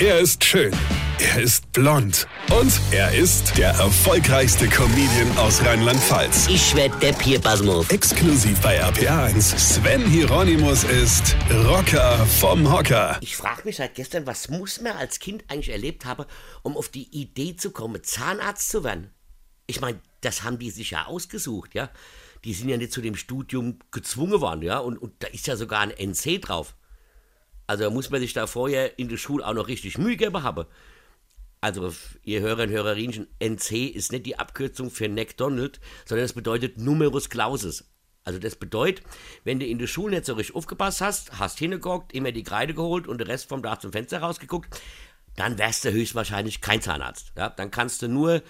Er ist schön. Er ist blond. Und er ist der erfolgreichste Comedian aus Rheinland-Pfalz. Ich werd der Pierpasmus. Exklusiv bei RPA1. Sven Hieronymus ist Rocker vom Hocker. Ich frage mich seit gestern, was muss man als Kind eigentlich erlebt haben, um auf die Idee zu kommen, Zahnarzt zu werden? Ich meine, das haben die sich ja ausgesucht, ja. Die sind ja nicht zu dem Studium gezwungen worden, ja. Und, und da ist ja sogar ein NC drauf. Also da muss man sich da vorher in der Schule auch noch richtig Mühe geben haben. Also, ihr Hörer und Hörerinchen, NC ist nicht die Abkürzung für McDonald, sondern es bedeutet Numerus Clausus. Also das bedeutet, wenn du in der Schule nicht so richtig aufgepasst hast, hast hingeguckt, immer die Kreide geholt und den Rest vom Dach zum Fenster rausgeguckt, dann wärst du höchstwahrscheinlich kein Zahnarzt. Ja? Dann kannst du nur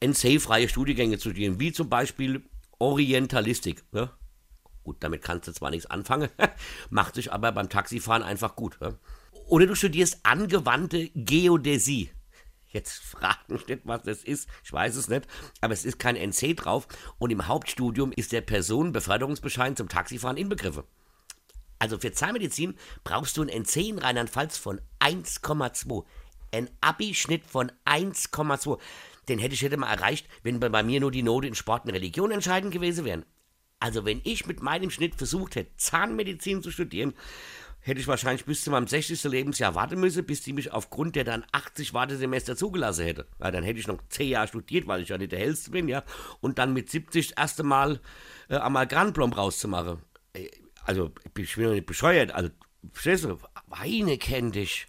NC-freie Studiengänge studieren, wie zum Beispiel Orientalistik. Ja? Gut, damit kannst du zwar nichts anfangen, macht sich aber beim Taxifahren einfach gut. Ja? Oder du studierst angewandte Geodäsie. Jetzt frag mich nicht, was das ist. Ich weiß es nicht. Aber es ist kein NC drauf. Und im Hauptstudium ist der Personenbeförderungsbeschein zum Taxifahren inbegriffen. Also für Zahnmedizin brauchst du einen NC in Rheinland-Pfalz von 1,2. Ein Abi-Schnitt von 1,2. Den hätte ich hätte mal erreicht, wenn bei mir nur die Note in Sport und Religion entscheidend gewesen wären. Also wenn ich mit meinem Schnitt versucht hätte, Zahnmedizin zu studieren, hätte ich wahrscheinlich bis zu meinem 60. Lebensjahr warten müssen, bis die mich aufgrund der dann 80 Wartesemester zugelassen hätte. Weil dann hätte ich noch 10 Jahre studiert, weil ich ja nicht der Hellste bin, ja. Und dann mit 70 das erste Mal äh, Amalgamplomb rauszumachen. Äh, also, ich bin noch nicht bescheuert. Also, verstehst du? Weine kenn dich.